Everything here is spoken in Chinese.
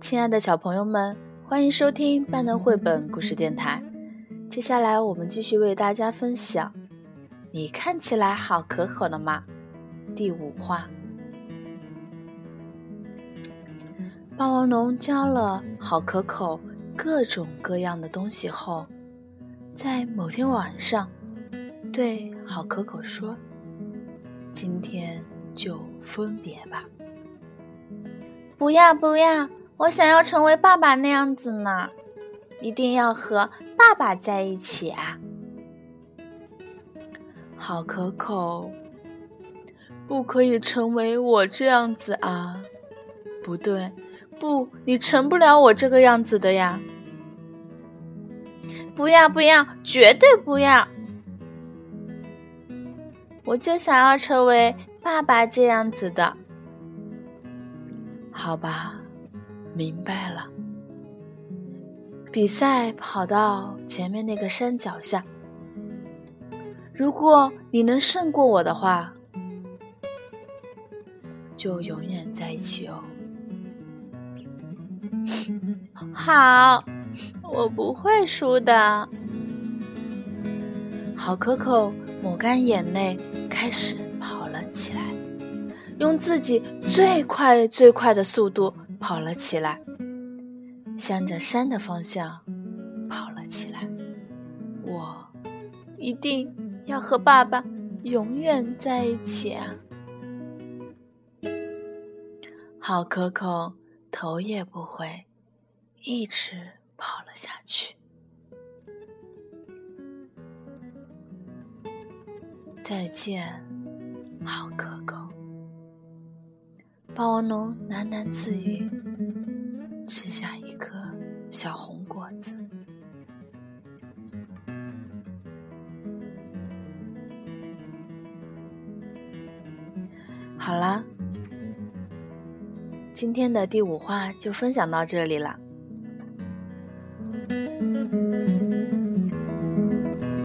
亲爱的小朋友们，欢迎收听半能绘本故事电台。接下来，我们继续为大家分享。你看起来好可口的吗？第五话。霸王龙教了好可口各种各样的东西后，在某天晚上，对好可口说：“今天就分别吧。”不要不要！我想要成为爸爸那样子呢，一定要和爸爸在一起啊！好可口，不可以成为我这样子啊！不对，不，你成不了我这个样子的呀！不要不要，绝对不要！我就想要成为爸爸这样子的。好吧。明白了。比赛跑到前面那个山脚下，如果你能胜过我的话，就永远在一起哦。好，我不会输的。好可口抹干眼泪，开始跑了起来，用自己最快最快的速度。跑了起来，向着山的方向跑了起来。我一定要和爸爸永远在一起啊！好可口，头也不回，一直跑了下去。再见，好可口。霸王龙喃喃自语，吃下一颗小红果子。好啦，今天的第五话就分享到这里了。